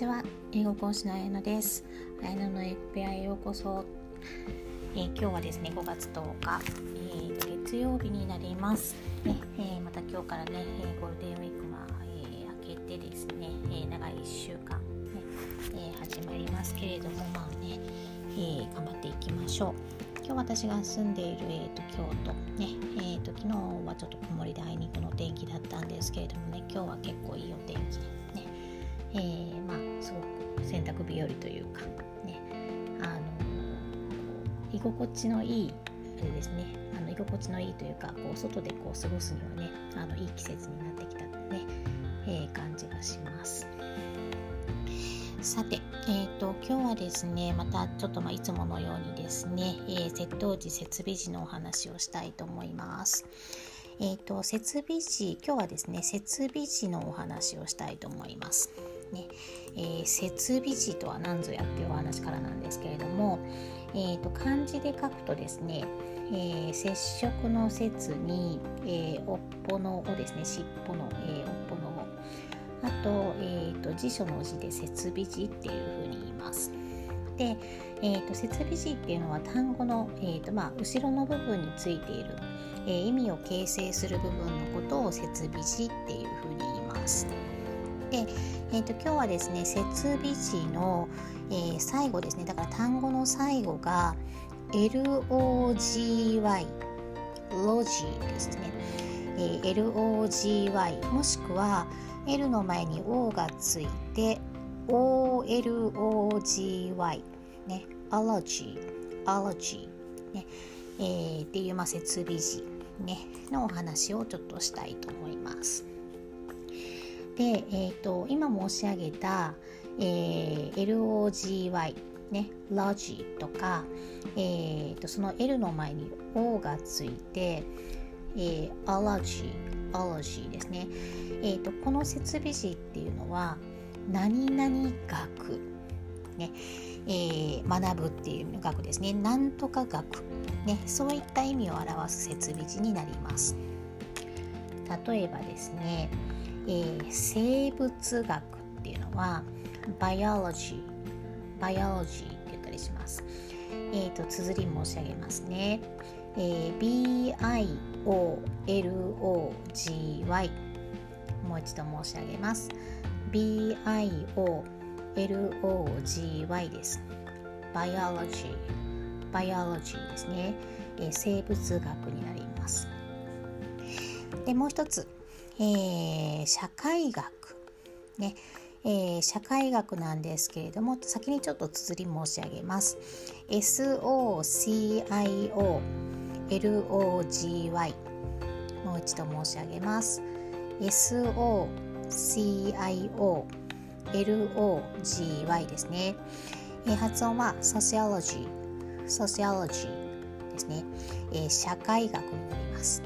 ちは。英語講師のあやのです。あやのの英語ペアへようこそ、えー、今日はですね5月10日、えー、月曜日になります、ねえー、また今日からね、えゴールデンウィークが、え明けてですね、え長い1週間、ねえ始まりますけれどもまあね、え頑張っていきましょう。今日私が住んでいる、えーと、京都ね、えーと、昨日はちょっと曇りであいにくの天気だったんですけれどもね今日は結構いいお天気で、えー、まあすごく洗濯日和というかねあの居心地のいいあれですねあの居心地のいいというかこう外でこう過ごすにはねあのいい季節になってきたね、えー、感じがします。さて、えーと、今日はですねまたちょっとまあいつものようにですね、えー、窃盗時設備時のお話をしたいと思います。えーと、設備時今日はですね設備時のお話をしたいと思います。ねえー、設備時とは何ぞやっていうお話からなんですけれども、えーと、漢字で書くとですね、えー、接触の説に、えー、おっぽの尾ですね尻尾の、えー、おっぽの尾あと,、えーと、辞書の字で設備字っていうふうに言います。で、えーと、設備字っていうのは単語の、えーとまあ、後ろの部分についている、えー、意味を形成する部分のことを設備字っていうふうに言います。で、えー、と今日はですね設備字の、えー、最後ですねだから単語の最後が LOGY ロジーですね、えー、LOGY もしくは L の前に O がついて OLOGY ね allergy allergy ね、えー、っていうまあ設備時ねのお話をちょっとしたいと思います。で、えーと、今申し上げた、えー、LOGY ね、ロジとか、えーと、その L の前に O がついて、えー、アラジー、アラジーですね。えーと、この設備士っていうのは何々学、ねえー、学ぶっていう学ですねなんとか学、ね、そういった意味を表す設備士になります例えばですね、えー、生物学っていうのはバイオロジーバイオロジーって言ったりします。えーと、綴り申し上げますね、えー、BIOLOGY もう一度申し上げます。BIOLOGY ですバイオロジーバイオロジーですね、えー、生物学になります。でもう一つ、えー、社会学。ね。えー、社会学なんですけれども先にちょっと綴り申し上げます。SOCIOLOGY もう一度申し上げます。SOCIOLOGY ですね、えー、発音は Sociology Sociology ですね、えー、社会学になります、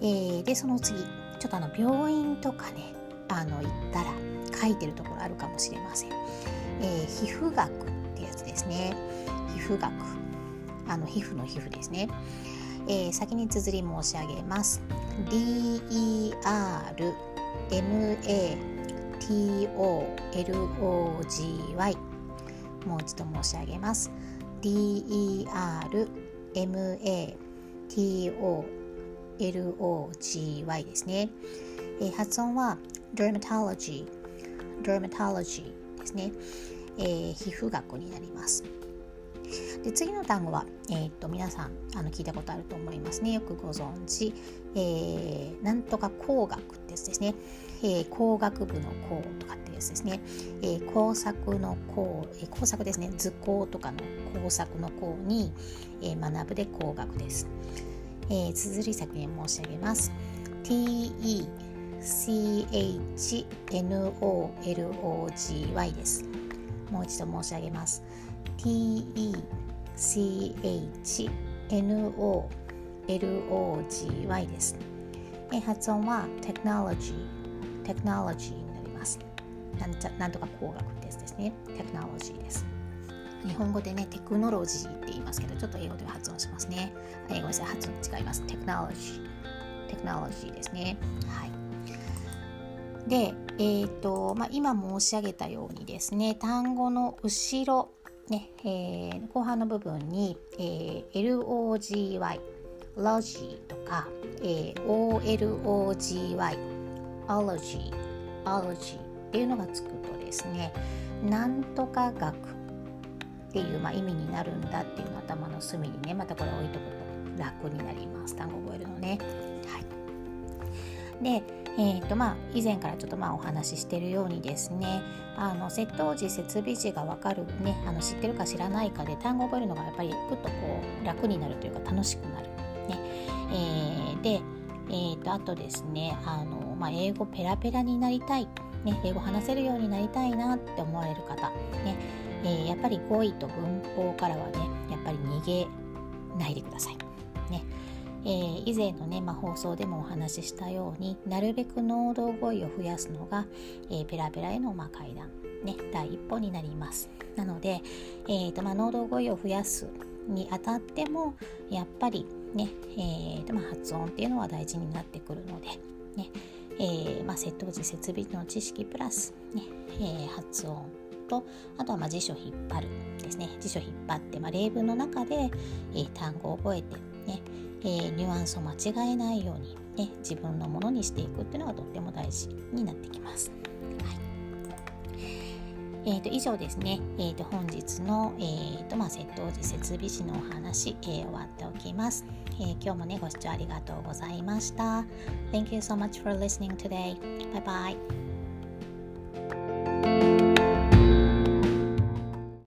えー、でその次。ちょっとあの病院とかねあの行ったら書いてるところあるかもしれません、えー、皮膚学ってやつですね。皮膚学。あの皮膚の皮膚ですね、えー、先に綴り申し上げます。DERMATOLOGY もう一度申し上げます。DERMATOLOGY L-O-G-Y ですね、えー、発音は dermatology dermatology ですね、えー、皮膚学になります。で次の単語は、えー、っと皆さんあの聞いたことあると思いますね。よくご存知、えー、なんとか工学ってやつですね、えー、工学部の工とかってやつですね、えー、工作の工、えー、工作ですね。図工とかの工作の工に、えー、学ぶで工学です、えー、綴り先に申し上げます TE CHNOLOGY です。もう一度申し上げます。TECHNOLOGY です。発音は technology, technology になります。なんちゃなんとか工学ってやつですね。technology です。日本語でね、テクノロジーって言いますけど、ちょっと英語では発音しますね。英語で発音違います。テクノロジー。テクノロジーですね。はい。で、えーとまあ、今申し上げたようにですね単語の後ろ、ねえー、後半の部分に、えー、LOGY ロジーとか、えー、OLOGY オロジーオロジーっていうのがつくとですねなんとか学っていう、まあ、意味になるんだっていうのを頭の隅にねまたこれ置いとくと楽になります単語覚えるのね。はい、でえーとまあ、以前からちょっとまあお話ししてるようにですねあの窃盗時設備時が分かるねあの知ってるか知らないかで単語を覚えるのがやっぱりぐっとこう楽になるというか楽しくなる。ねえー、で、えー、とあとですねあの、まあ、英語ペラペラになりたい、ね、英語話せるようになりたいなって思われる方、ねえー、やっぱり語彙と文法からはねやっぱり逃げないでください。えー、以前のね、まあ、放送でもお話ししたようになるべく能動語彙を増やすのが、えー、ペラペラへの、まあ、階段、ね、第一歩になります。なので、えーとまあ、能動語彙を増やすにあたってもやっぱりね、えーとまあ、発音っていうのは大事になってくるので、ねえーまあ、窃盗時設備の知識プラス、ねえー、発音とあとはまあ辞書引っ張るですね。辞書引っ張って、まあ、例文の中で、えー、単語を覚えて、えー、ニュアンスを間違えないように、ね、自分のものにしていくっていうのがとっても大事になってきます。えー、と以上ですね、えー、と本日の、えーとまあ、窃盗時設備士のお話、えー、終わっておきます、えー、今日もねご視聴ありがとうございました Thank you so much for listening today. Bye bye.